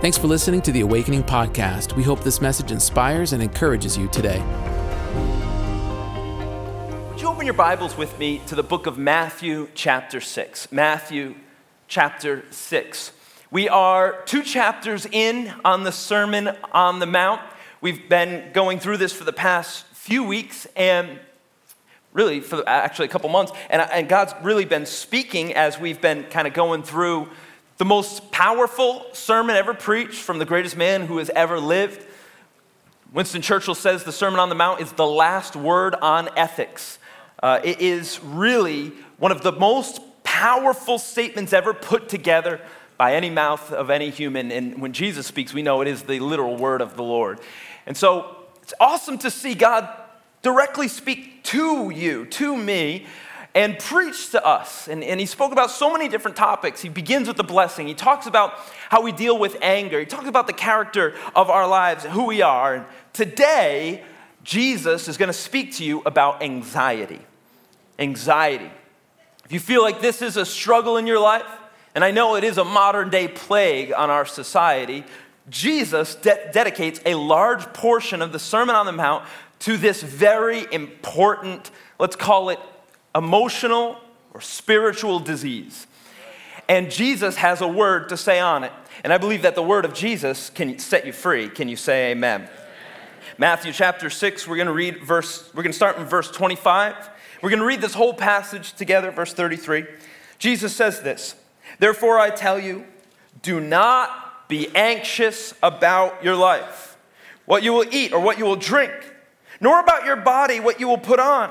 Thanks for listening to the Awakening Podcast. We hope this message inspires and encourages you today. Would you open your Bibles with me to the book of Matthew, chapter 6? Matthew, chapter 6. We are two chapters in on the Sermon on the Mount. We've been going through this for the past few weeks and really for actually a couple months. And, and God's really been speaking as we've been kind of going through the most powerful sermon ever preached from the greatest man who has ever lived. Winston Churchill says the Sermon on the Mount is the last word on ethics. Uh, it is really one of the most powerful statements ever put together by any mouth of any human. And when Jesus speaks, we know it is the literal word of the Lord. And so it's awesome to see God directly speak to you, to me, and preached to us. And, and he spoke about so many different topics. He begins with the blessing. He talks about how we deal with anger. He talks about the character of our lives, and who we are. And today, Jesus is going to speak to you about anxiety. Anxiety. If you feel like this is a struggle in your life, and I know it is a modern day plague on our society, Jesus de- dedicates a large portion of the Sermon on the Mount to this very important, let's call it emotional or spiritual disease. And Jesus has a word to say on it. And I believe that the word of Jesus can set you free. Can you say amen? amen. Matthew chapter 6, we're going to read verse, we're going to start in verse 25. We're going to read this whole passage together, verse 33. Jesus says this Therefore, I tell you, do not be anxious about your life, what you will eat or what you will drink, nor about your body, what you will put on.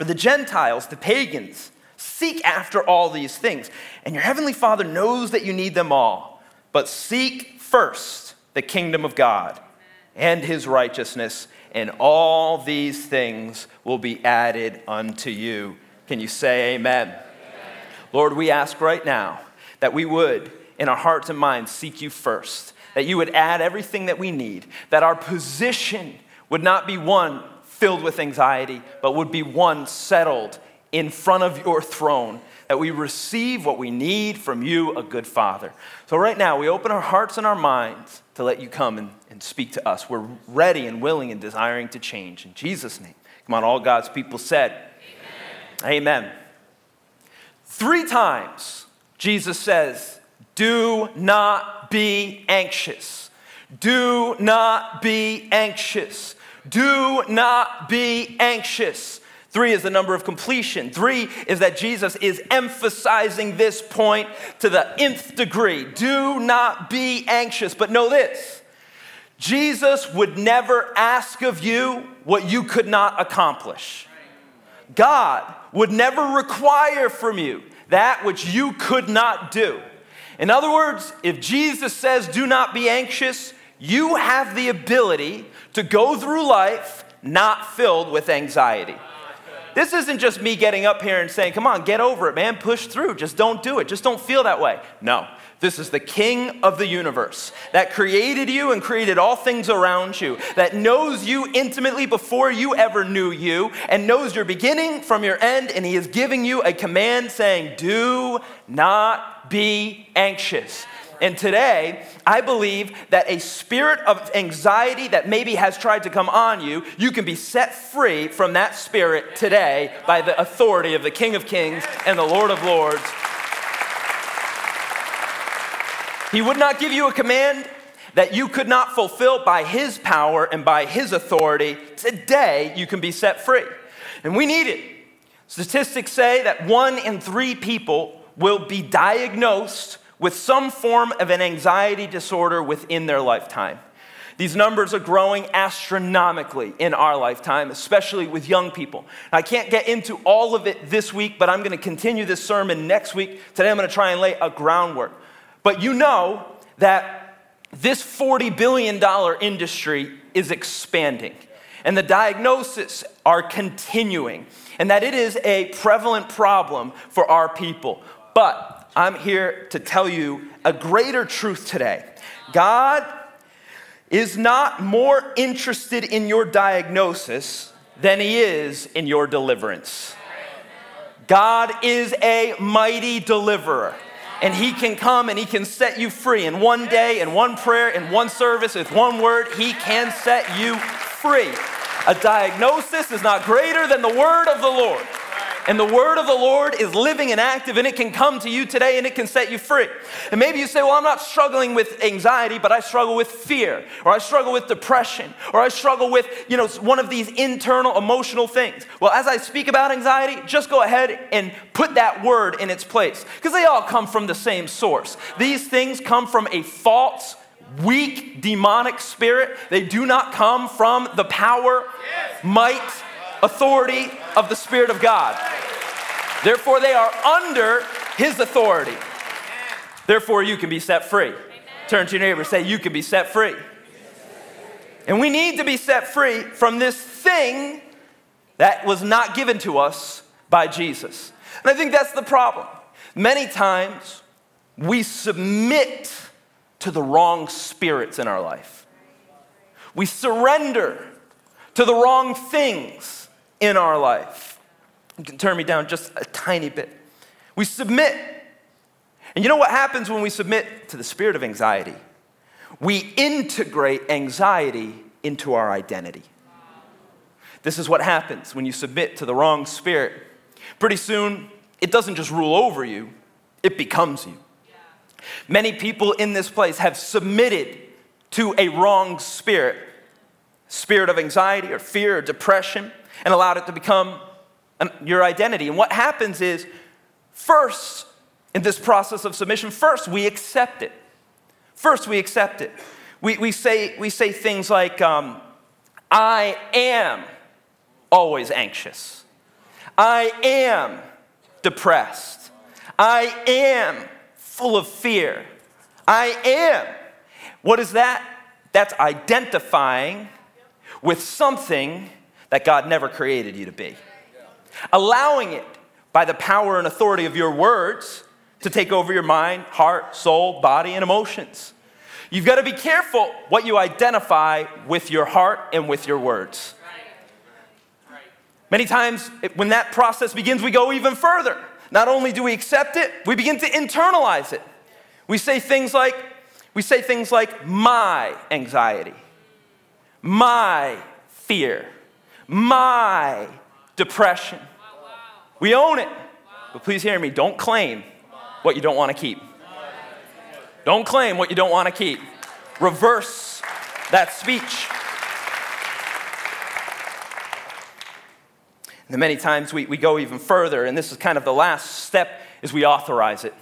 For the Gentiles, the pagans, seek after all these things. And your heavenly Father knows that you need them all. But seek first the kingdom of God and his righteousness, and all these things will be added unto you. Can you say amen? amen? Lord, we ask right now that we would, in our hearts and minds, seek you first, that you would add everything that we need, that our position would not be one filled with anxiety, but would be one settled in front of your throne, that we receive what we need from you, a good Father. So, right now, we open our hearts and our minds to let you come and, and speak to us. We're ready and willing and desiring to change. In Jesus' name. Come on, all God's people said, Amen. Amen. Three times, Jesus says, Do not be anxious. Do not be anxious. Do not be anxious. Three is the number of completion. Three is that Jesus is emphasizing this point to the nth degree. Do not be anxious. But know this Jesus would never ask of you what you could not accomplish. God would never require from you that which you could not do. In other words, if Jesus says, do not be anxious, you have the ability to go through life not filled with anxiety. This isn't just me getting up here and saying, come on, get over it, man, push through. Just don't do it. Just don't feel that way. No. This is the king of the universe that created you and created all things around you, that knows you intimately before you ever knew you, and knows your beginning from your end, and he is giving you a command saying, Do not be anxious. And today, I believe that a spirit of anxiety that maybe has tried to come on you, you can be set free from that spirit today by the authority of the King of Kings and the Lord of Lords. He would not give you a command that you could not fulfill by His power and by His authority, today you can be set free. And we need it. Statistics say that one in three people will be diagnosed with some form of an anxiety disorder within their lifetime. These numbers are growing astronomically in our lifetime, especially with young people. I can't get into all of it this week, but I'm going to continue this sermon next week. Today I'm going to try and lay a groundwork. But you know that this $40 billion industry is expanding, and the diagnoses are continuing, and that it is a prevalent problem for our people. But I'm here to tell you a greater truth today. God is not more interested in your diagnosis than he is in your deliverance. God is a mighty deliverer. And he can come and he can set you free. In one day, in one prayer, in one service, with one word, he can set you free. A diagnosis is not greater than the word of the Lord. And the word of the Lord is living and active, and it can come to you today and it can set you free. And maybe you say, Well, I'm not struggling with anxiety, but I struggle with fear, or I struggle with depression, or I struggle with, you know, one of these internal emotional things. Well, as I speak about anxiety, just go ahead and put that word in its place, because they all come from the same source. These things come from a false weak demonic spirit. They do not come from the power, might, authority of the Spirit of God. Therefore, they are under His authority. Therefore, you can be set free. Turn to your neighbor say, You can be set free. And we need to be set free from this thing that was not given to us by Jesus. And I think that's the problem. Many times we submit to the wrong spirits in our life, we surrender to the wrong things in our life. You can turn me down just a tiny bit. We submit. And you know what happens when we submit to the spirit of anxiety? We integrate anxiety into our identity. This is what happens when you submit to the wrong spirit. Pretty soon, it doesn't just rule over you, it becomes you. Many people in this place have submitted to a wrong spirit spirit of anxiety or fear or depression and allowed it to become an, your identity. And what happens is, first, in this process of submission, first we accept it. First we accept it. We, we, say, we say things like, um, I am always anxious. I am depressed. I am full of fear. I am. What is that? That's identifying with something that God never created you to be. Allowing it by the power and authority of your words to take over your mind, heart, soul, body, and emotions. You've got to be careful what you identify with your heart and with your words. Many times, when that process begins, we go even further. Not only do we accept it, we begin to internalize it. We say things like, we say things like, my anxiety, my fear, my depression. We own it. But please hear me don't claim what you don't want to keep. Don't claim what you don't want to keep. Reverse that speech. And then many times we, we go even further, and this is kind of the last step is we authorize it.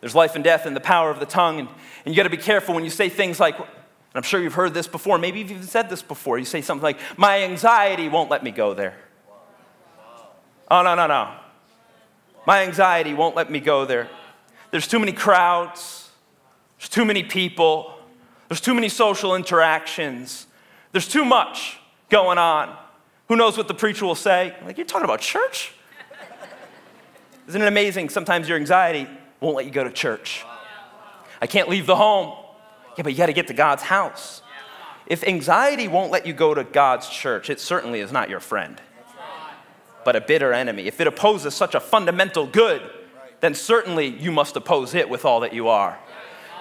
There's life and death in the power of the tongue, and, and you got to be careful when you say things like, and I'm sure you've heard this before. Maybe you've even said this before. You say something like, My anxiety won't let me go there. Oh, no, no, no. My anxiety won't let me go there. There's too many crowds, there's too many people, there's too many social interactions, there's too much going on. Who knows what the preacher will say? Like, you're talking about church? Isn't it amazing? Sometimes your anxiety won't let you go to church. I can't leave the home. Yeah, but you got to get to God's house. If anxiety won't let you go to God's church, it certainly is not your friend, but a bitter enemy. If it opposes such a fundamental good, then certainly you must oppose it with all that you are.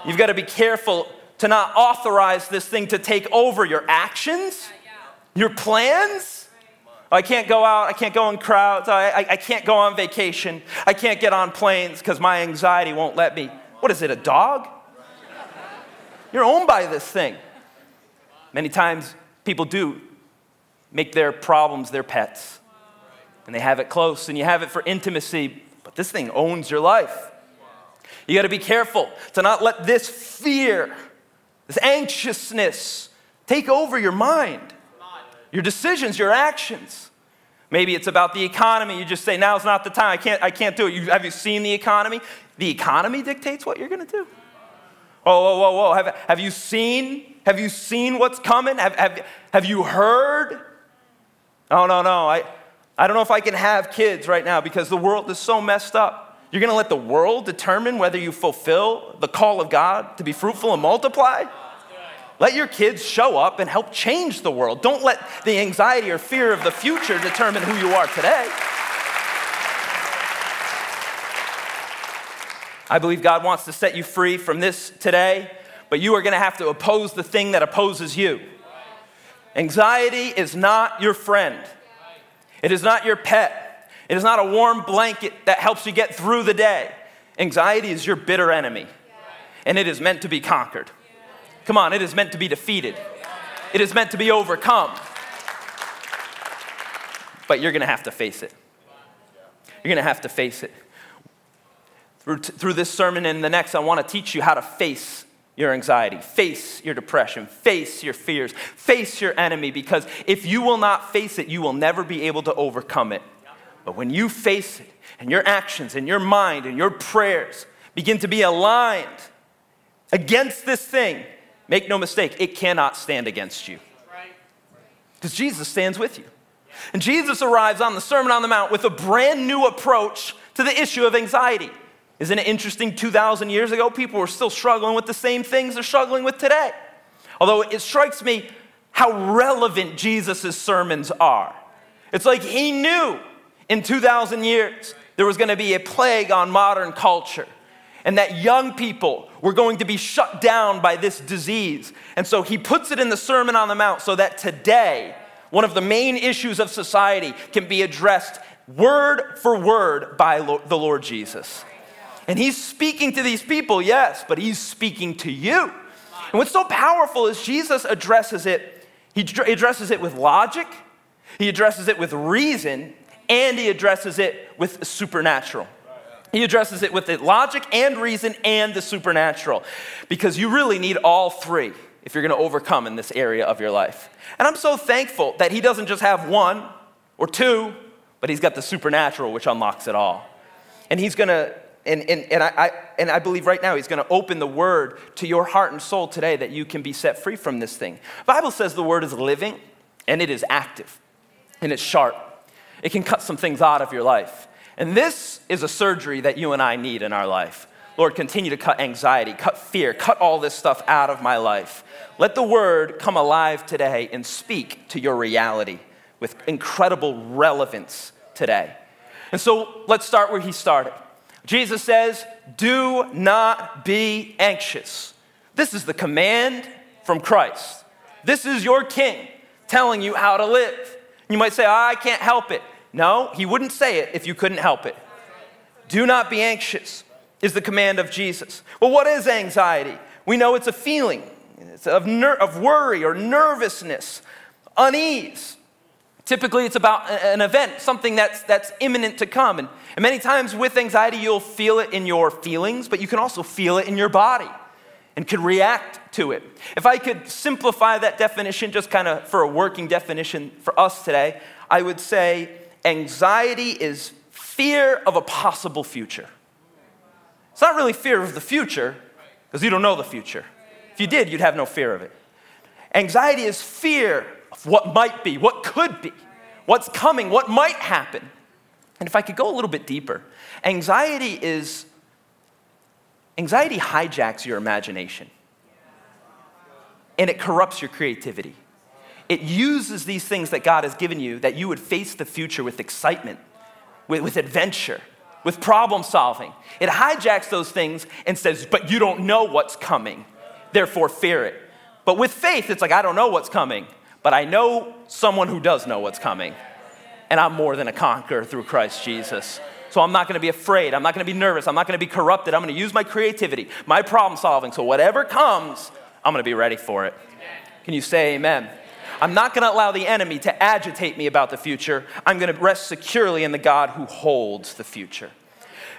You've got to be careful to not authorize this thing to take over your actions, your plans. Oh, I can't go out, I can't go in crowds, I, I, I can't go on vacation, I can't get on planes because my anxiety won't let me. What is it, a dog? You're owned by this thing. Many times people do make their problems their pets. And they have it close and you have it for intimacy, but this thing owns your life. You got to be careful to not let this fear, this anxiousness take over your mind, your decisions, your actions. Maybe it's about the economy. You just say, now's not the time. I can't, I can't do it. You, have you seen the economy? The economy dictates what you're going to do. Oh, whoa, whoa, whoa. Have, have you seen? Have you seen what's coming? Have, have, have you heard? Oh, no, no. I, I don't know if I can have kids right now because the world is so messed up. You're going to let the world determine whether you fulfill the call of God to be fruitful and multiply? Let your kids show up and help change the world. Don't let the anxiety or fear of the future determine who you are today. I believe God wants to set you free from this today, but you are going to have to oppose the thing that opposes you. Anxiety is not your friend, it is not your pet, it is not a warm blanket that helps you get through the day. Anxiety is your bitter enemy, and it is meant to be conquered. Come on, it is meant to be defeated, it is meant to be overcome. But you're going to have to face it. You're going to have to face it. Through, through this sermon and the next, I want to teach you how to face your anxiety, face your depression, face your fears, face your enemy, because if you will not face it, you will never be able to overcome it. But when you face it, and your actions and your mind and your prayers begin to be aligned against this thing, make no mistake, it cannot stand against you. Because Jesus stands with you. And Jesus arrives on the Sermon on the Mount with a brand new approach to the issue of anxiety. Isn't it interesting? 2,000 years ago, people were still struggling with the same things they're struggling with today. Although it strikes me how relevant Jesus' sermons are. It's like he knew in 2,000 years there was going to be a plague on modern culture and that young people were going to be shut down by this disease. And so he puts it in the Sermon on the Mount so that today, one of the main issues of society can be addressed word for word by the Lord Jesus. And he's speaking to these people, yes, but he's speaking to you. And what's so powerful is Jesus addresses it, he addresses it with logic, he addresses it with reason, and he addresses it with supernatural. He addresses it with the logic and reason and the supernatural because you really need all three if you're going to overcome in this area of your life. And I'm so thankful that he doesn't just have one or two, but he's got the supernatural, which unlocks it all. And he's going to and, and, and, I, I, and I believe right now he's going to open the word to your heart and soul today that you can be set free from this thing. Bible says the word is living and it is active and it's sharp. It can cut some things out of your life. And this is a surgery that you and I need in our life. Lord, continue to cut anxiety, cut fear, cut all this stuff out of my life. Let the word come alive today and speak to your reality with incredible relevance today. And so let's start where he started. Jesus says, Do not be anxious. This is the command from Christ. This is your king telling you how to live. You might say, I can't help it. No, he wouldn't say it if you couldn't help it. Do not be anxious is the command of Jesus. Well, what is anxiety? We know it's a feeling it's of, ner- of worry or nervousness, unease. Typically, it's about an event, something that's, that's imminent to come. And, and many times with anxiety, you'll feel it in your feelings, but you can also feel it in your body and can react to it. If I could simplify that definition, just kind of for a working definition for us today, I would say anxiety is fear of a possible future. It's not really fear of the future, because you don't know the future. If you did, you'd have no fear of it. Anxiety is fear of what might be, what could be, what's coming, what might happen. And if I could go a little bit deeper, anxiety is anxiety hijacks your imagination. And it corrupts your creativity. It uses these things that God has given you that you would face the future with excitement, with, with adventure, with problem solving. It hijacks those things and says, But you don't know what's coming, therefore fear it. But with faith, it's like, I don't know what's coming, but I know someone who does know what's coming. And I'm more than a conqueror through Christ Jesus. So I'm not to be afraid. I'm not to be nervous. I'm not to be corrupted. I'm to use my creativity, my problem solving. So whatever comes, I'm gonna be ready for it. Can you say amen? I'm not gonna allow the enemy to agitate me about the future. I'm gonna rest securely in the God who holds the future.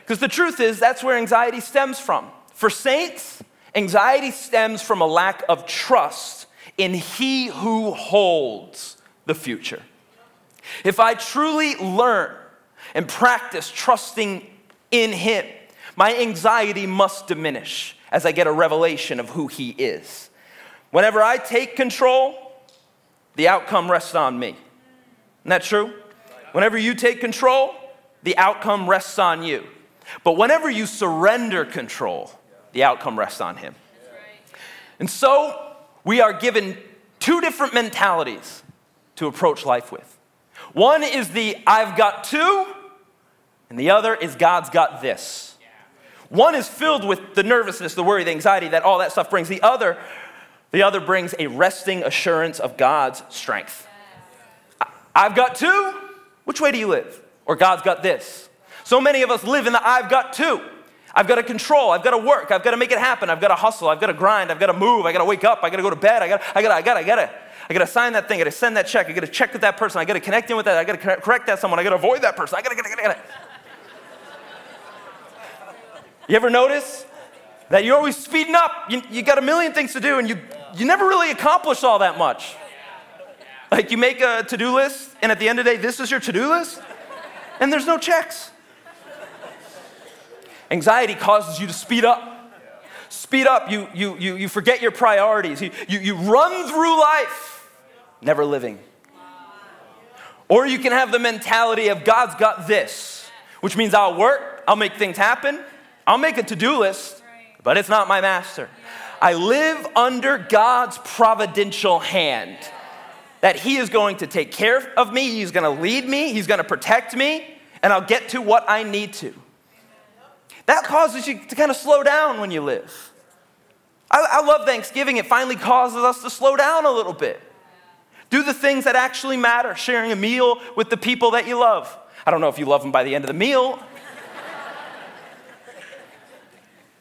Because the truth is, that's where anxiety stems from. For saints, anxiety stems from a lack of trust in He who holds the future. If I truly learn and practice trusting in Him, my anxiety must diminish as I get a revelation of who He is. Whenever I take control, the outcome rests on me. Isn't that true? Whenever you take control, the outcome rests on you. But whenever you surrender control, the outcome rests on Him. And so we are given two different mentalities to approach life with. One is the I've got to, and the other is God's got this. One is filled with the nervousness, the worry, the anxiety that all that stuff brings. The other, the other brings a resting assurance of God's strength. I've got to. Which way do you live? Or God's got this. So many of us live in the I've got to. I've got to control. I've got to work. I've got to make it happen. I've got to hustle. I've got to grind. I've got to move. I got to wake up. I got to go to bed. I got, I got, I got, I got to, I got to sign that thing. I got to send that check. I got to check with that person. I got to connect in with that. I got to correct that someone. I got to avoid that person. I got to, to, got to. You ever notice that you're always speeding up? You, you got a million things to do, and you you never really accomplish all that much. Like you make a to-do list, and at the end of the day, this is your to-do list, and there's no checks. Anxiety causes you to speed up. Speed up, you, you, you, you forget your priorities. You, you, you run through life, never living. Or you can have the mentality of God's got this, which means I'll work, I'll make things happen, I'll make a to do list, but it's not my master. I live under God's providential hand. That He is going to take care of me, He's going to lead me, He's going to protect me, and I'll get to what I need to. That causes you to kind of slow down when you live. I, I, love Thanksgiving. It finally causes us to slow down a little bit. Do the things that actually matter, sharing a meal with the people that you love. I don't know if you love them by the end of the meal.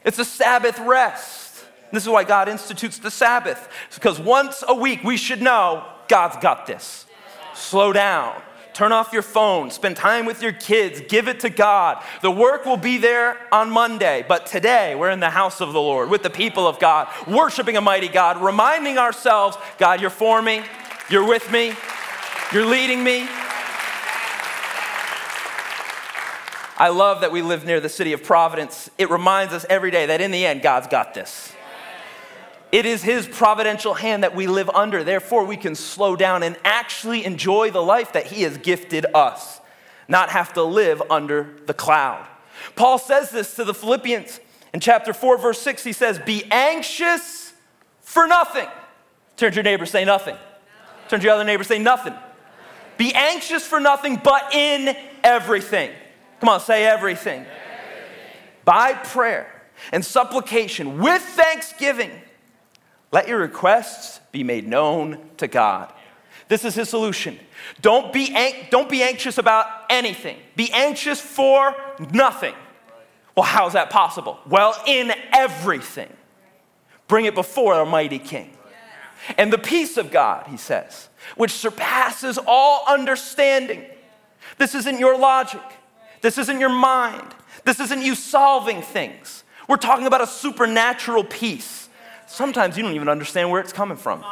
it's a Sabbath rest. This is why God institutes the Sabbath. because once a week we should know God's got this. Slow down. Turn off your phone, spend time with your kids, give it to God. The work will be there on Monday, but today we're in the house of the Lord with the people of God, worshiping a mighty God, reminding ourselves God, you're for me, you're with me, you're leading me. I love that we live near the city of Providence. It reminds us every day that in the end, God's got this. It is His providential hand that we live under. Therefore, we can slow down and actually enjoy the life that He has gifted us, not have to live under the cloud. Paul says this to the Philippians in chapter 4, verse 6. He says, Be anxious for nothing. Turn to your neighbor, say nothing. Turn to your other neighbor, say nothing. Be anxious for nothing, but in everything. Come on, say everything. everything. By prayer and supplication with thanksgiving let your requests be made known to God. This is his solution. Don't be, don't be anxious about anything. Be anxious for nothing. Well, how's that possible? Well, in everything. Bring it before our mighty King. And the peace of God, he says, which surpasses all understanding. This isn't your logic. This isn't your mind. This isn't you solving things. We're talking about a supernatural peace sometimes you don't even understand where it's coming from.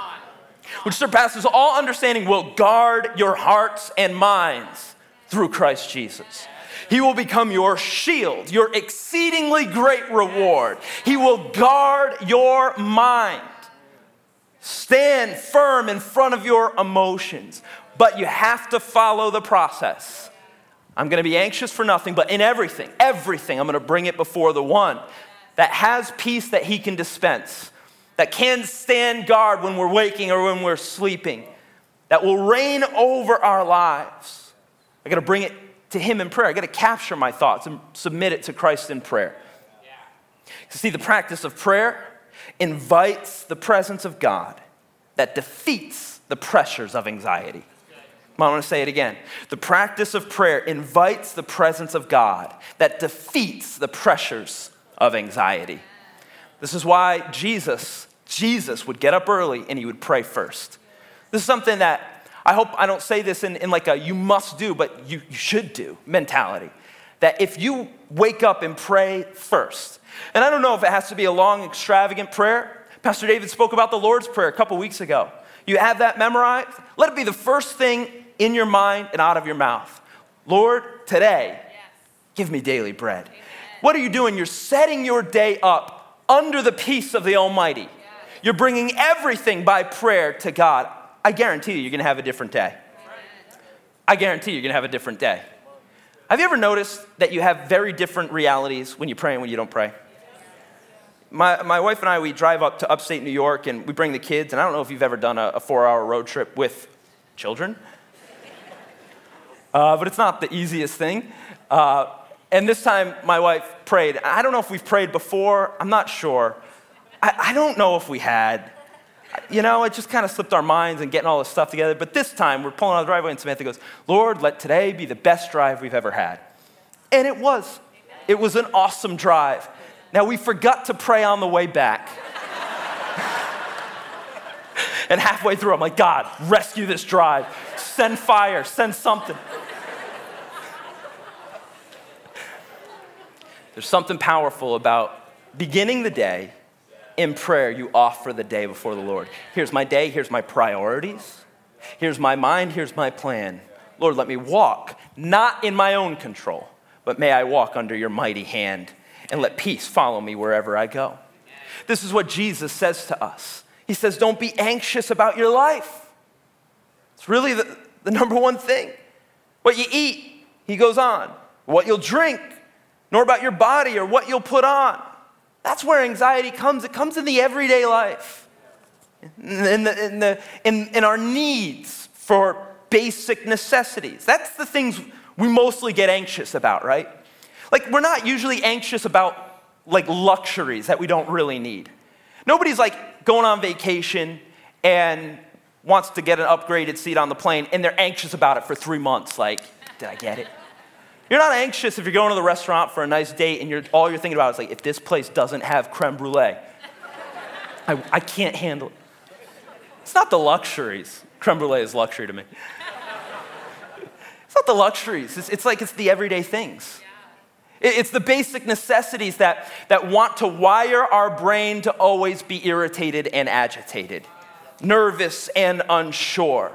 Which surpasses all understanding will guard your hearts and minds through Christ Jesus. He will become your shield, your exceedingly great reward. He will guard your mind. Stand firm in front of your emotions, but you have to follow the process. I'm going to be anxious for nothing, but in everything, everything, I'm going to bring it before the one that has peace that he can dispense that can stand guard when we're waking or when we're sleeping, that will reign over our lives. I got to bring it to Him in prayer. I got to capture my thoughts and submit it to Christ in prayer. Yeah. See, the practice of prayer invites the presence of God that defeats the pressures of anxiety. I want to say it again. The practice of prayer invites the presence of God that defeats the pressures of anxiety. This is why Jesus Jesus would get up early and he would pray first. This is something that I hope I don't say this in, in like a you must do, but you, you should do mentality. That if you wake up and pray first, and I don't know if it has to be a long, extravagant prayer. Pastor David spoke about the Lord's Prayer a couple weeks ago. You have that memorized? Let it be the first thing in your mind and out of your mouth. Lord, today, yes. give me daily bread. Amen. What are you doing? You're setting your day up under the peace of the Almighty. You're bringing everything by prayer to God. I guarantee you, you're going to have a different day. I guarantee you're going to have a different day. Have you ever noticed that you have very different realities when you pray and when you don't pray? My, my wife and I, we drive up to upstate New York and we bring the kids. And I don't know if you've ever done a, a four hour road trip with children, uh, but it's not the easiest thing. Uh, and this time, my wife prayed. I don't know if we've prayed before, I'm not sure. I, I don't know if we had. You know, it just kind of slipped our minds and getting all this stuff together. But this time, we're pulling out of the driveway, and Samantha goes, Lord, let today be the best drive we've ever had. And it was. It was an awesome drive. Now, we forgot to pray on the way back. and halfway through, I'm like, God, rescue this drive. Send fire, send something. There's something powerful about beginning the day in prayer. You offer the day before the Lord. Here's my day, here's my priorities, here's my mind, here's my plan. Lord, let me walk, not in my own control, but may I walk under your mighty hand and let peace follow me wherever I go. This is what Jesus says to us. He says, Don't be anxious about your life. It's really the, the number one thing. What you eat, he goes on, what you'll drink, nor about your body or what you'll put on. That's where anxiety comes. It comes in the everyday life, in, the, in, the, in, in our needs for basic necessities. That's the things we mostly get anxious about, right? Like, we're not usually anxious about like luxuries that we don't really need. Nobody's like going on vacation and wants to get an upgraded seat on the plane and they're anxious about it for three months. Like, did I get it? You're not anxious if you're going to the restaurant for a nice date and you're, all you're thinking about is like, if this place doesn't have creme brulee, I, I can't handle it. It's not the luxuries. Creme brulee is luxury to me. It's not the luxuries. It's, it's like it's the everyday things. It's the basic necessities that, that want to wire our brain to always be irritated and agitated, nervous and unsure.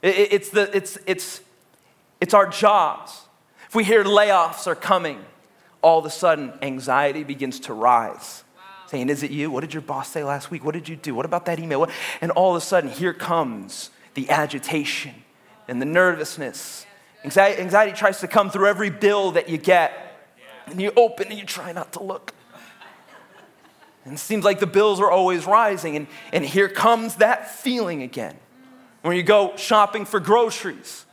It's, the, it's, it's, it's our jobs. If we hear layoffs are coming, all of a sudden anxiety begins to rise. Wow. Saying, Is it you? What did your boss say last week? What did you do? What about that email? And all of a sudden, here comes the agitation and the nervousness. Anxiety, anxiety tries to come through every bill that you get and you open and you try not to look. And it seems like the bills are always rising, and, and here comes that feeling again. When you go shopping for groceries,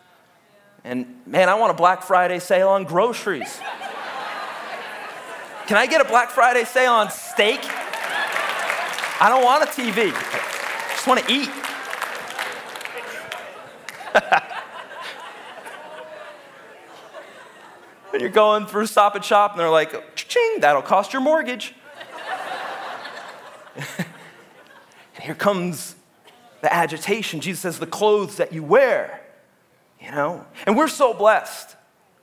and man, I want a Black Friday sale on groceries. Can I get a Black Friday sale on steak? I don't want a TV, I just want to eat. And you're going through Stop and Shop, and they're like, ching, that'll cost your mortgage. and here comes the agitation. Jesus says, the clothes that you wear, you know? And we're so blessed.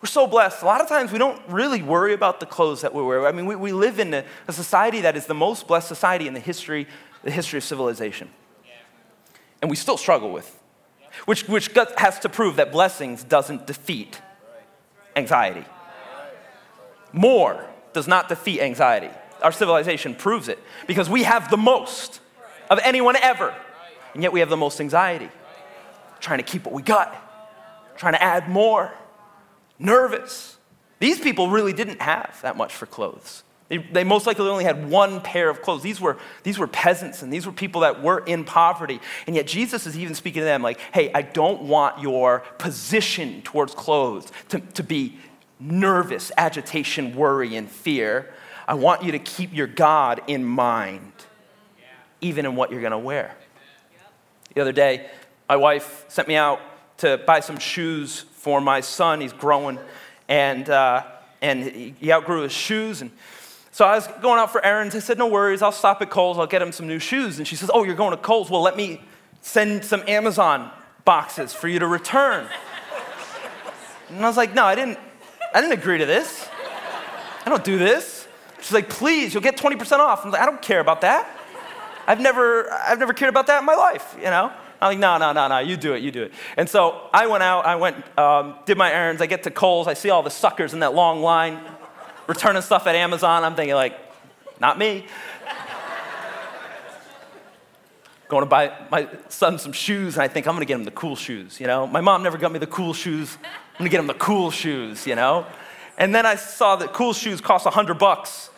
We're so blessed. A lot of times we don't really worry about the clothes that we wear. I mean, we, we live in a, a society that is the most blessed society in the history, the history of civilization. And we still struggle with, which, which has to prove that blessings doesn't defeat anxiety. More does not defeat anxiety. Our civilization proves it because we have the most of anyone ever, and yet we have the most anxiety. Trying to keep what we got, trying to add more, nervous. These people really didn't have that much for clothes. They, they, most likely only had one pair of clothes. These were, these were peasants and these were people that were in poverty. And yet Jesus is even speaking to them like, hey, I don't want your position towards clothes to, to be nervous, agitation, worry, and fear. I want you to keep your God in mind, even in what you're going to wear. The other day, my wife sent me out to buy some shoes for my son. He's growing, and, uh, and he outgrew his shoes. And So I was going out for errands. I said, No worries, I'll stop at Kohl's, I'll get him some new shoes. And she says, Oh, you're going to Kohl's? Well, let me send some Amazon boxes for you to return. And I was like, No, I didn't, I didn't agree to this. I don't do this. She's like, Please, you'll get 20% off. I'm like, I don't care about that. I've never, I've never cared about that in my life, you know? I'm like, no, no, no, no, you do it, you do it. And so I went out, I went, um, did my errands, I get to Kohl's, I see all the suckers in that long line returning stuff at Amazon. I'm thinking, like, not me. Going to buy my son some shoes, and I think I'm gonna get him the cool shoes, you know? My mom never got me the cool shoes. I'm gonna get him the cool shoes, you know? And then I saw that cool shoes cost 100 bucks.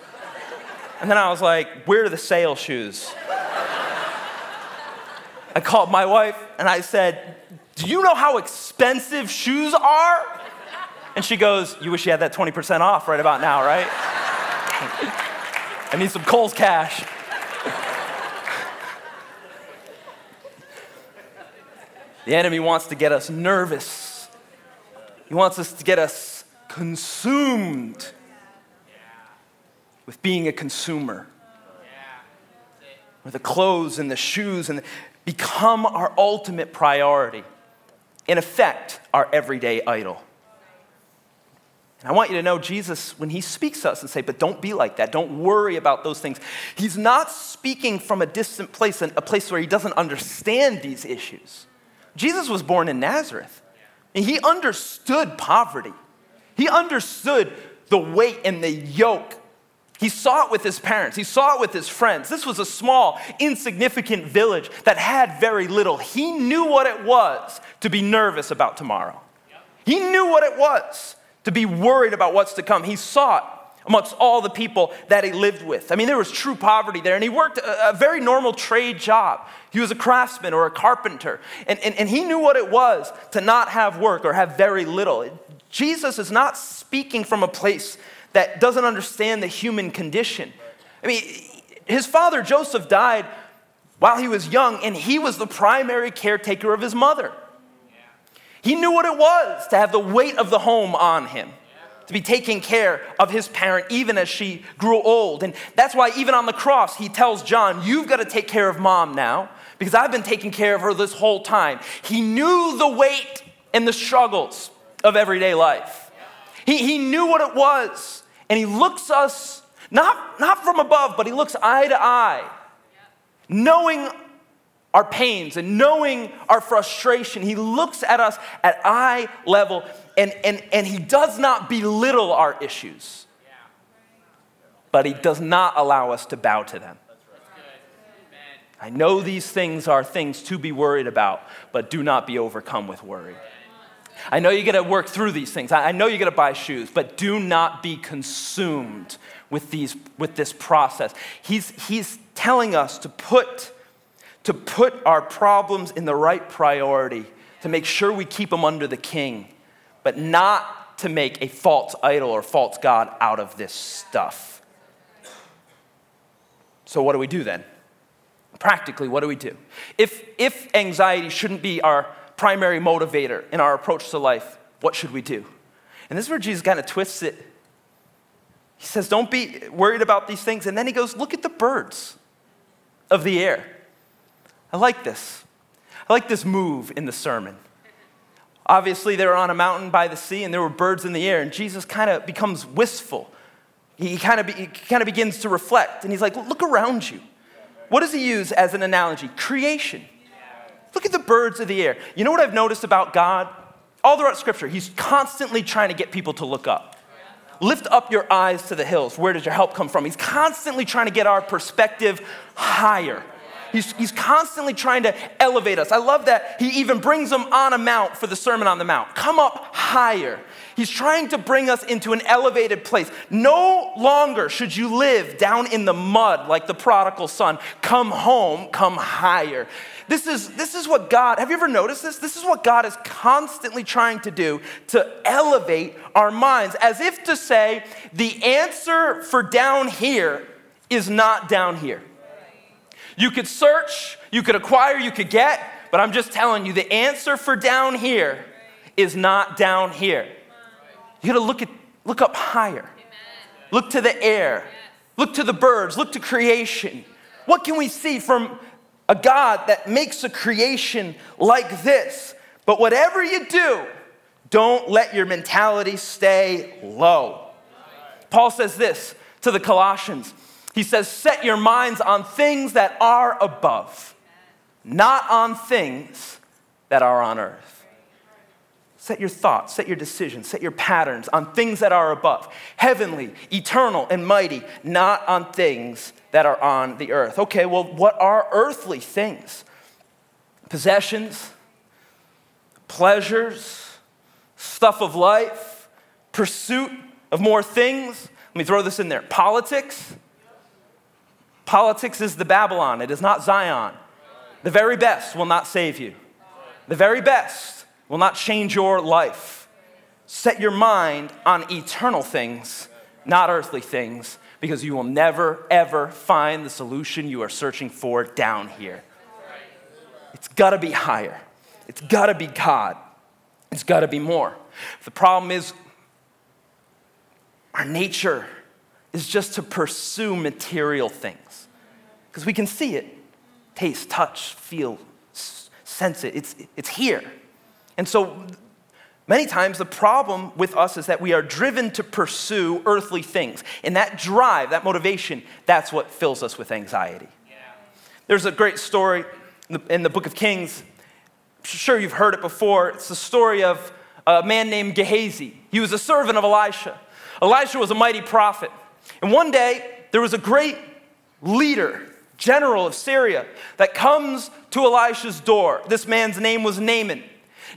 And then I was like, where are the sale shoes? I called my wife and I said, Do you know how expensive shoes are? And she goes, You wish you had that 20% off right about now, right? I need some Kohl's cash. the enemy wants to get us nervous, he wants us to get us consumed with being a consumer. With the clothes and the shoes and the, become our ultimate priority. In effect, our everyday idol. And I want you to know Jesus, when he speaks to us and say, but don't be like that, don't worry about those things, he's not speaking from a distant place, a place where he doesn't understand these issues. Jesus was born in Nazareth, and he understood poverty. He understood the weight and the yoke he saw it with his parents, he saw it with his friends. This was a small, insignificant village that had very little. He knew what it was to be nervous about tomorrow. He knew what it was to be worried about what's to come. He saw it amongst all the people that he lived with. I mean, there was true poverty there, and he worked a, a very normal trade job. He was a craftsman or a carpenter, and, and, and he knew what it was to not have work or have very little. Jesus is not speaking from a place that doesn't understand the human condition. I mean, his father Joseph died while he was young, and he was the primary caretaker of his mother. He knew what it was to have the weight of the home on him, to be taking care of his parent even as she grew old. And that's why, even on the cross, he tells John, You've got to take care of mom now because I've been taking care of her this whole time. He knew the weight and the struggles of everyday life. He, he knew what it was and he looks us not, not from above, but he looks eye to eye, knowing our pains and knowing our frustration. He looks at us at eye level and, and, and he does not belittle our issues, but he does not allow us to bow to them. I know these things are things to be worried about, but do not be overcome with worry. I know you got to work through these things. I know you got to buy shoes, but do not be consumed with, these, with this process. He's, he's telling us to put, to put our problems in the right priority, to make sure we keep them under the king, but not to make a false idol or false God out of this stuff. So, what do we do then? Practically, what do we do? If, if anxiety shouldn't be our primary motivator in our approach to life, what should we do? And this is where Jesus kind of twists it. He says, Don't be worried about these things. And then he goes, Look at the birds of the air. I like this. I like this move in the sermon. Obviously, they were on a mountain by the sea and there were birds in the air, and Jesus kind of becomes wistful. He kind of, be, kind of begins to reflect, and he's like, Look around you. What does he use as an analogy? Creation. Look at the birds of the air. You know what I've noticed about God? All throughout Scripture, He's constantly trying to get people to look up. Lift up your eyes to the hills. Where does your help come from? He's constantly trying to get our perspective higher. He's, he's constantly trying to elevate us. I love that he even brings them on a mount for the Sermon on the Mount. Come up higher. He's trying to bring us into an elevated place. No longer should you live down in the mud like the prodigal son. Come home, come higher. This is, this is what God, have you ever noticed this? This is what God is constantly trying to do to elevate our minds, as if to say, the answer for down here is not down here. You could search, you could acquire, you could get, but I'm just telling you, the answer for down here is not down here. You gotta look, at, look up higher, look to the air. Look to the birds, look to creation. What can we see from a God that makes a creation like this? But whatever you do, don't let your mentality stay low. Paul says this to the Colossians. He says, Set your minds on things that are above, not on things that are on earth. Set your thoughts, set your decisions, set your patterns on things that are above, heavenly, eternal, and mighty, not on things that are on the earth. Okay, well, what are earthly things? Possessions, pleasures, stuff of life, pursuit of more things. Let me throw this in there politics. Politics is the Babylon, it is not Zion. The very best will not save you. The very best will not change your life. Set your mind on eternal things, not earthly things, because you will never, ever find the solution you are searching for down here. It's gotta be higher. It's got to be God. It's got to be more. The problem is, our nature is just to pursue material things because we can see it taste, touch, feel, sense it. It's, it's here. And so, many times, the problem with us is that we are driven to pursue earthly things. And that drive, that motivation, that's what fills us with anxiety. Yeah. There's a great story in the, in the book of Kings I'm sure you've heard it before. It's the story of a man named Gehazi. He was a servant of Elisha. Elisha was a mighty prophet. And one day, there was a great leader, general of Syria, that comes to Elisha's door. This man's name was Naaman.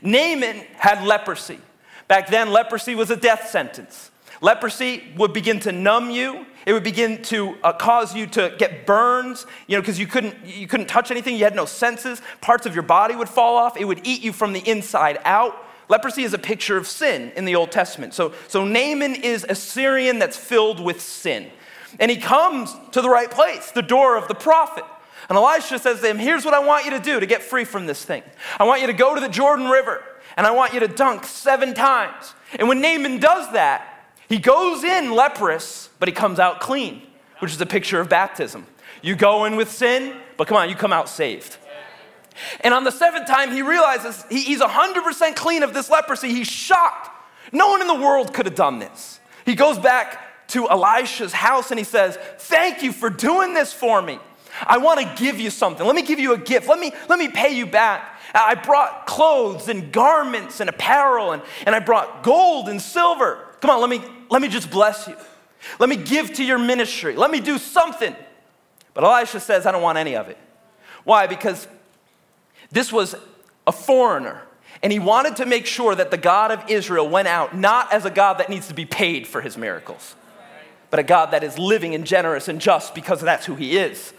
Naaman had leprosy. Back then, leprosy was a death sentence. Leprosy would begin to numb you. It would begin to uh, cause you to get burns, you know, because you couldn't, you couldn't touch anything. You had no senses. Parts of your body would fall off. It would eat you from the inside out. Leprosy is a picture of sin in the Old Testament. So, so Naaman is a Syrian that's filled with sin. And he comes to the right place, the door of the prophet. And Elisha says to him, Here's what I want you to do to get free from this thing. I want you to go to the Jordan River and I want you to dunk seven times. And when Naaman does that, he goes in leprous, but he comes out clean, which is a picture of baptism. You go in with sin, but come on, you come out saved. And on the seventh time, he realizes he's 100% clean of this leprosy. He's shocked. No one in the world could have done this. He goes back to Elisha's house and he says, Thank you for doing this for me. I want to give you something. Let me give you a gift. Let me, let me pay you back. Uh, I brought clothes and garments and apparel, and, and I brought gold and silver. Come on, let me, let me just bless you. Let me give to your ministry. Let me do something. But Elisha says, I don't want any of it. Why? Because this was a foreigner. And he wanted to make sure that the God of Israel went out not as a God that needs to be paid for his miracles, but a God that is living and generous and just because that's who he is.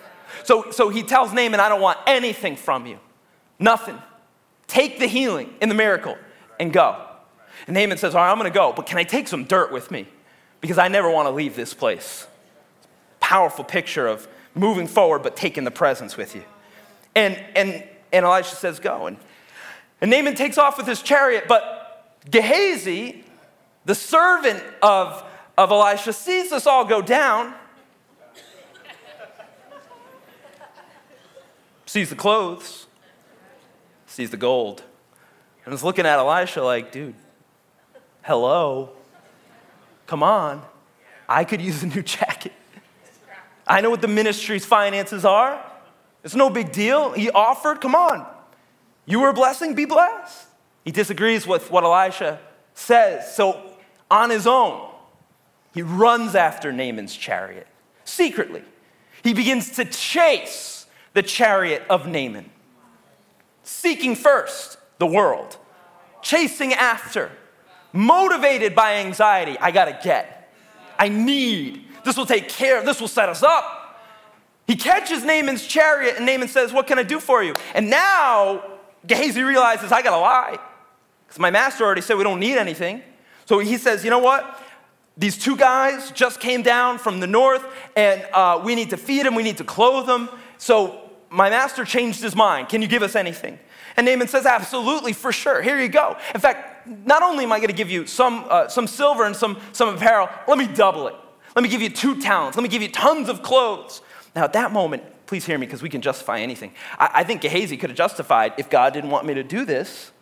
So, so he tells Naaman, I don't want anything from you. Nothing. Take the healing and the miracle and go. And Naaman says, All right, I'm going to go, but can I take some dirt with me? Because I never want to leave this place. Powerful picture of moving forward, but taking the presence with you. And, and, and Elisha says, Go. And, and Naaman takes off with his chariot, but Gehazi, the servant of, of Elisha, sees this all go down, sees the clothes, sees the gold, and is looking at Elisha like, dude, Hello? Come on. I could use a new jacket. I know what the ministry's finances are. It's no big deal. He offered, come on. You were a blessing, be blessed. He disagrees with what Elisha says. So, on his own, he runs after Naaman's chariot secretly. He begins to chase the chariot of Naaman, seeking first the world, chasing after motivated by anxiety. I gotta get, I need, this will take care, this will set us up. He catches Naaman's chariot, and Naaman says, What can I do for you? And now Gehazi realizes, I gotta lie. Because my master already said we don't need anything. So he says, You know what? These two guys just came down from the north, and uh, we need to feed them, we need to clothe them. So my master changed his mind. Can you give us anything? And Naaman says, Absolutely, for sure. Here you go. In fact, not only am I going to give you some, uh, some silver and some, some apparel, let me double it. Let me give you two talents. Let me give you tons of clothes. Now, at that moment, please hear me because we can justify anything. I, I think Gehazi could have justified if God didn't want me to do this,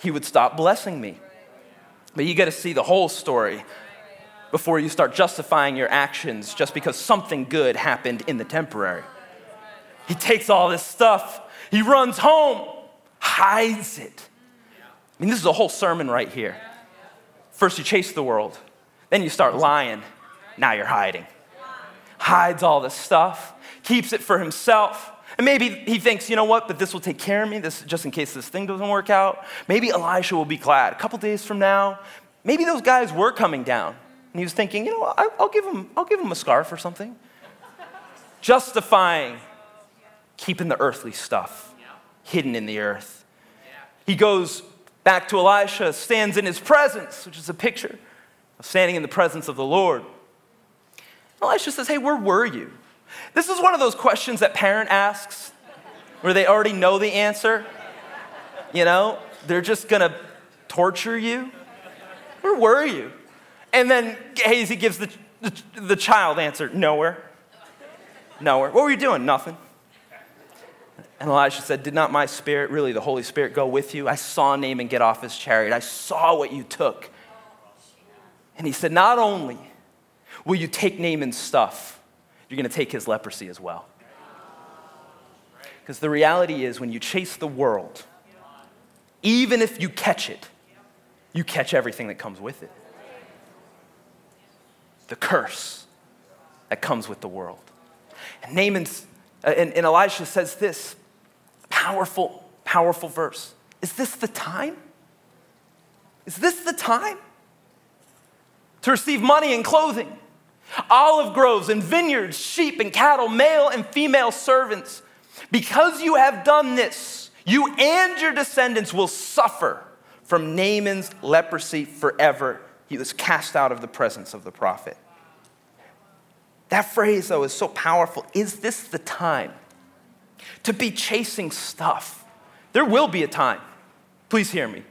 he would stop blessing me. But you got to see the whole story before you start justifying your actions just because something good happened in the temporary. He takes all this stuff, he runs home, hides it. I mean, this is a whole sermon right here. First, you chase the world, then you start lying, now you're hiding. Hides all this stuff, keeps it for himself. And maybe he thinks, you know what, but this will take care of me, this, just in case this thing doesn't work out. Maybe Elisha will be glad. A couple days from now, maybe those guys were coming down. And he was thinking, you know, I'll give him, I'll give him a scarf or something. Justifying keeping the earthly stuff hidden in the earth. He goes back to Elisha, stands in his presence, which is a picture of standing in the presence of the Lord. Elisha says, Hey, where were you? This is one of those questions that parent asks where they already know the answer. You know, they're just gonna torture you. Where were you? And then Hazy gives the, the, the child answer, Nowhere. Nowhere. What were you doing? Nothing. And Elisha said, Did not my spirit, really the Holy Spirit, go with you? I saw Naaman get off his chariot. I saw what you took. And he said, Not only will you take Naaman's stuff, you're going to take his leprosy as well. Because the reality is, when you chase the world, even if you catch it, you catch everything that comes with it. The curse that comes with the world. And Naaman's, uh, and, and Elisha says this powerful, powerful verse. Is this the time? Is this the time to receive money and clothing? Olive groves and vineyards, sheep and cattle, male and female servants. Because you have done this, you and your descendants will suffer from Naaman's leprosy forever. He was cast out of the presence of the prophet. That phrase, though, is so powerful. Is this the time to be chasing stuff? There will be a time, please hear me,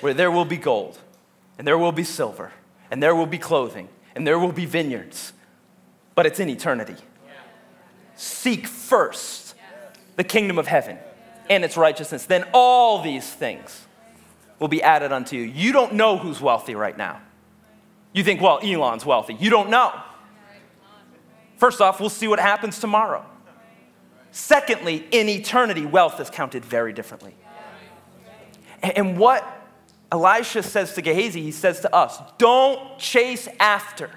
where there will be gold, and there will be silver, and there will be clothing, and there will be vineyards, but it's in eternity. Seek first the kingdom of heaven and its righteousness, then all these things will be added unto you. You don't know who's wealthy right now. You think, well, Elon's wealthy. You don't know. First off, we'll see what happens tomorrow. Secondly, in eternity, wealth is counted very differently. And what Elisha says to Gehazi, he says to us don't chase after,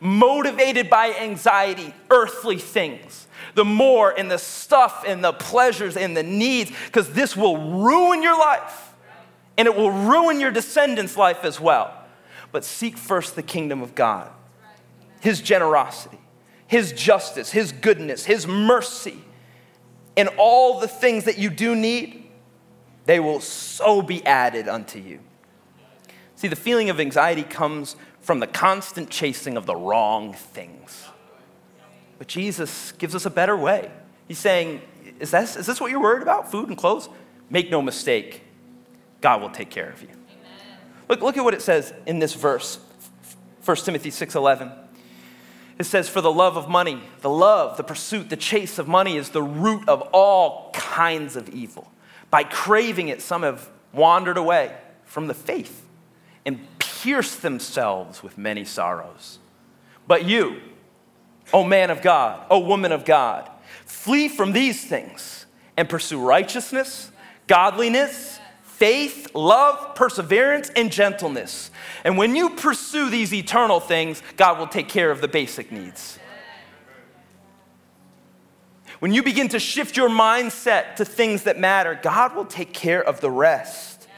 motivated by anxiety, earthly things. The more and the stuff and the pleasures and the needs, because this will ruin your life and it will ruin your descendants' life as well. But seek first the kingdom of God, His generosity, his justice, His goodness, His mercy, and all the things that you do need, they will so be added unto you. See, the feeling of anxiety comes from the constant chasing of the wrong things. But Jesus gives us a better way. He's saying, Is this, is this what you're worried about? Food and clothes? Make no mistake, God will take care of you. Look, look at what it says in this verse 1 Timothy 6:11. It says, For the love of money, the love, the pursuit, the chase of money is the root of all kinds of evil. By craving it, some have wandered away from the faith and pierced themselves with many sorrows. But you, O man of God, O woman of God, flee from these things and pursue righteousness, godliness, faith, love, perseverance, and gentleness. And when you pursue these eternal things, God will take care of the basic needs. When you begin to shift your mindset to things that matter, God will take care of the rest.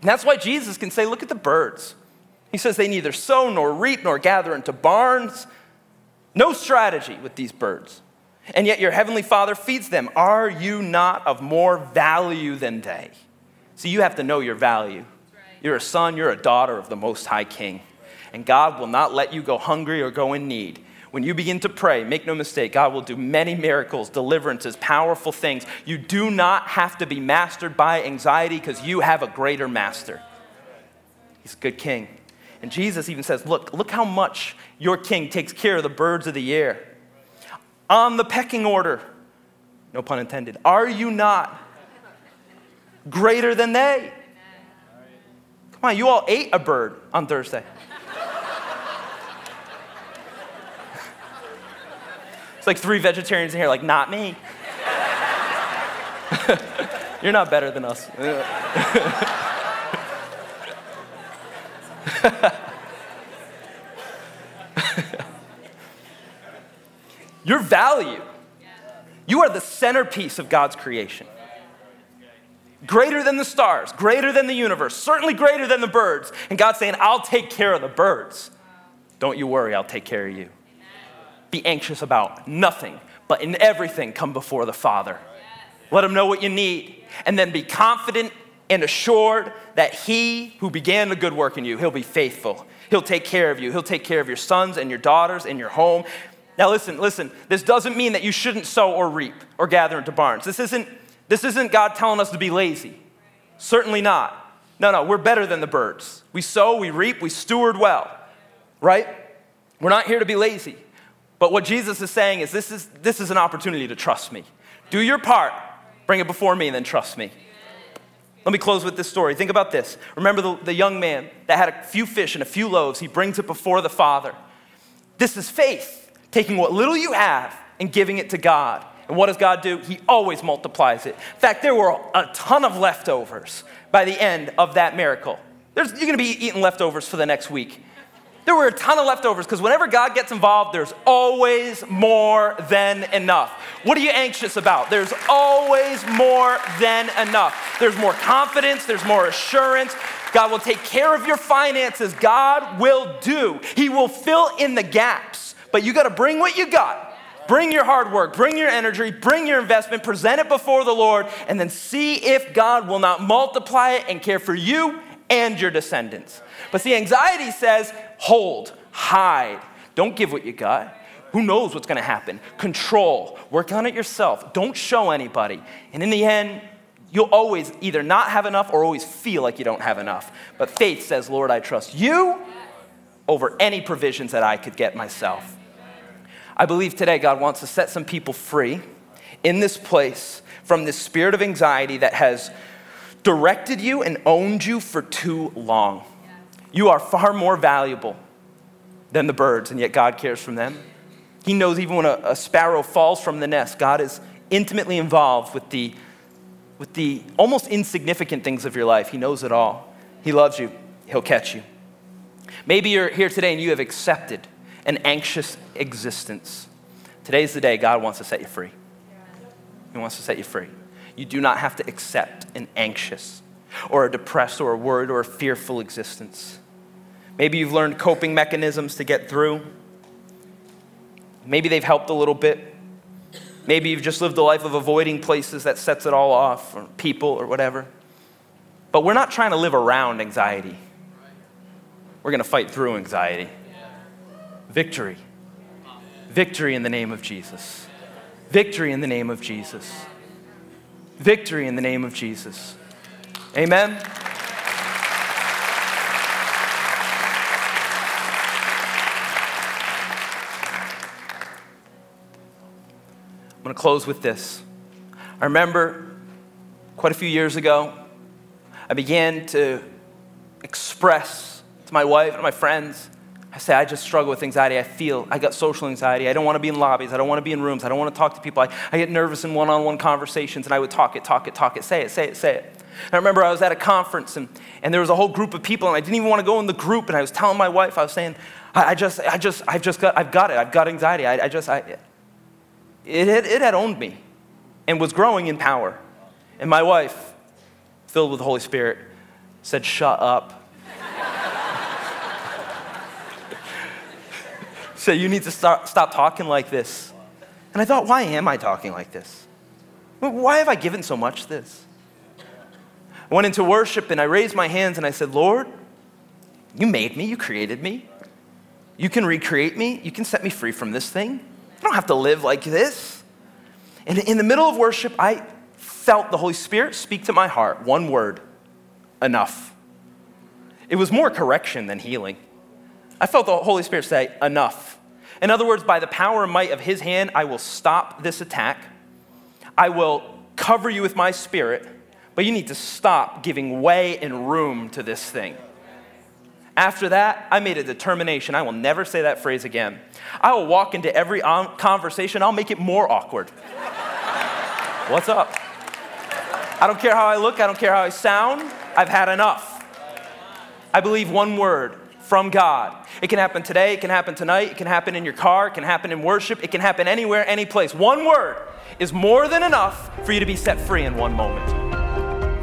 And that's why Jesus can say, Look at the birds. He says they neither sow nor reap nor gather into barns. No strategy with these birds. And yet your heavenly Father feeds them. Are you not of more value than they? See, you have to know your value. You're a son, you're a daughter of the Most High King. And God will not let you go hungry or go in need. When you begin to pray, make no mistake, God will do many miracles, deliverances, powerful things. You do not have to be mastered by anxiety because you have a greater master. He's a good king. And Jesus even says, Look, look how much your king takes care of the birds of the air. On the pecking order, no pun intended, are you not greater than they? Come on, you all ate a bird on Thursday. it's like three vegetarians in here, like, not me. You're not better than us. Your value. You are the centerpiece of God's creation. Greater than the stars, greater than the universe, certainly greater than the birds. And God's saying, I'll take care of the birds. Don't you worry, I'll take care of you. Be anxious about nothing, but in everything come before the Father. Let him know what you need, and then be confident and assured that he who began the good work in you, he'll be faithful. He'll take care of you. He'll take care of your sons and your daughters and your home. Now listen, listen. This doesn't mean that you shouldn't sow or reap or gather into barns. This isn't this isn't God telling us to be lazy. Certainly not. No, no, we're better than the birds. We sow, we reap, we steward well. Right? We're not here to be lazy. But what Jesus is saying is this is this is an opportunity to trust me. Do your part, bring it before me, and then trust me. Let me close with this story. Think about this. Remember the, the young man that had a few fish and a few loaves. He brings it before the Father. This is faith, taking what little you have and giving it to God. And what does God do? He always multiplies it. In fact, there were a ton of leftovers by the end of that miracle. There's, you're going to be eating leftovers for the next week. There were a ton of leftovers because whenever God gets involved, there's always more than enough. What are you anxious about? There's always more than enough. There's more confidence, there's more assurance. God will take care of your finances. God will do. He will fill in the gaps. But you got to bring what you got. Bring your hard work, bring your energy, bring your investment, present it before the Lord, and then see if God will not multiply it and care for you and your descendants. But see, anxiety says, hold, hide. Don't give what you got. Who knows what's gonna happen? Control. Work on it yourself. Don't show anybody. And in the end, you'll always either not have enough or always feel like you don't have enough. But faith says, Lord, I trust you over any provisions that I could get myself. I believe today God wants to set some people free in this place from this spirit of anxiety that has directed you and owned you for too long. You are far more valuable than the birds, and yet God cares for them. He knows even when a, a, sparrow falls from the nest, God is intimately involved with the, with the almost insignificant things of your life. He knows it all. He loves you, He'll catch you. Maybe you're here today and you have accepted an anxious existence. Today's the day God wants to set you free. He wants to set you free. You do not have to accept an anxious or a depressed or a worried or a fearful existence. Maybe you've learned coping mechanisms to get through. Maybe they've helped a little bit. Maybe you've just lived a life of avoiding places that sets it all off, or people, or whatever. But we're not trying to live around anxiety. We're going to fight through anxiety. Victory. Victory in the name of Jesus. Victory in the name of Jesus. Victory in the name of Jesus. Amen. I'm going to close with this. I remember quite a few years ago, I began to express to my wife and my friends. I say, I just struggle with anxiety. I feel I got social anxiety. I don't want to be in lobbies. I don't want to be in rooms. I don't want to talk to people. I, I get nervous in one on one conversations, and I would talk it, talk it, talk it, say it, say it, say it. And I remember I was at a conference, and, and there was a whole group of people, and I didn't even want to go in the group. And I was telling my wife, I was saying, I, I just, I just, I've just got, I've got it. I've got anxiety. I, I just, I, it had, it had owned me and was growing in power. And my wife, filled with the Holy Spirit, said, Shut up. Said, You need to stop talking like this. And I thought, Why am I talking like this? Why have I given so much this? I went into worship and I raised my hands and I said, Lord, you made me, you created me. You can recreate me, you can set me free from this thing. I don't have to live like this. And in the middle of worship, I felt the Holy Spirit speak to my heart one word enough. It was more correction than healing. I felt the Holy Spirit say, enough. In other words, by the power and might of his hand, I will stop this attack. I will cover you with my spirit, but you need to stop giving way and room to this thing. After that, I made a determination. I will never say that phrase again. I will walk into every conversation, I'll make it more awkward. What's up? I don't care how I look, I don't care how I sound. I've had enough. I believe one word from God. It can happen today, it can happen tonight, it can happen in your car, it can happen in worship, it can happen anywhere, any place. One word is more than enough for you to be set free in one moment.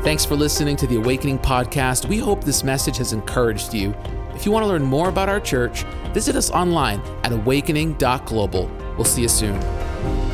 Thanks for listening to the Awakening Podcast. We hope this message has encouraged you. If you want to learn more about our church, visit us online at awakening.global. We'll see you soon.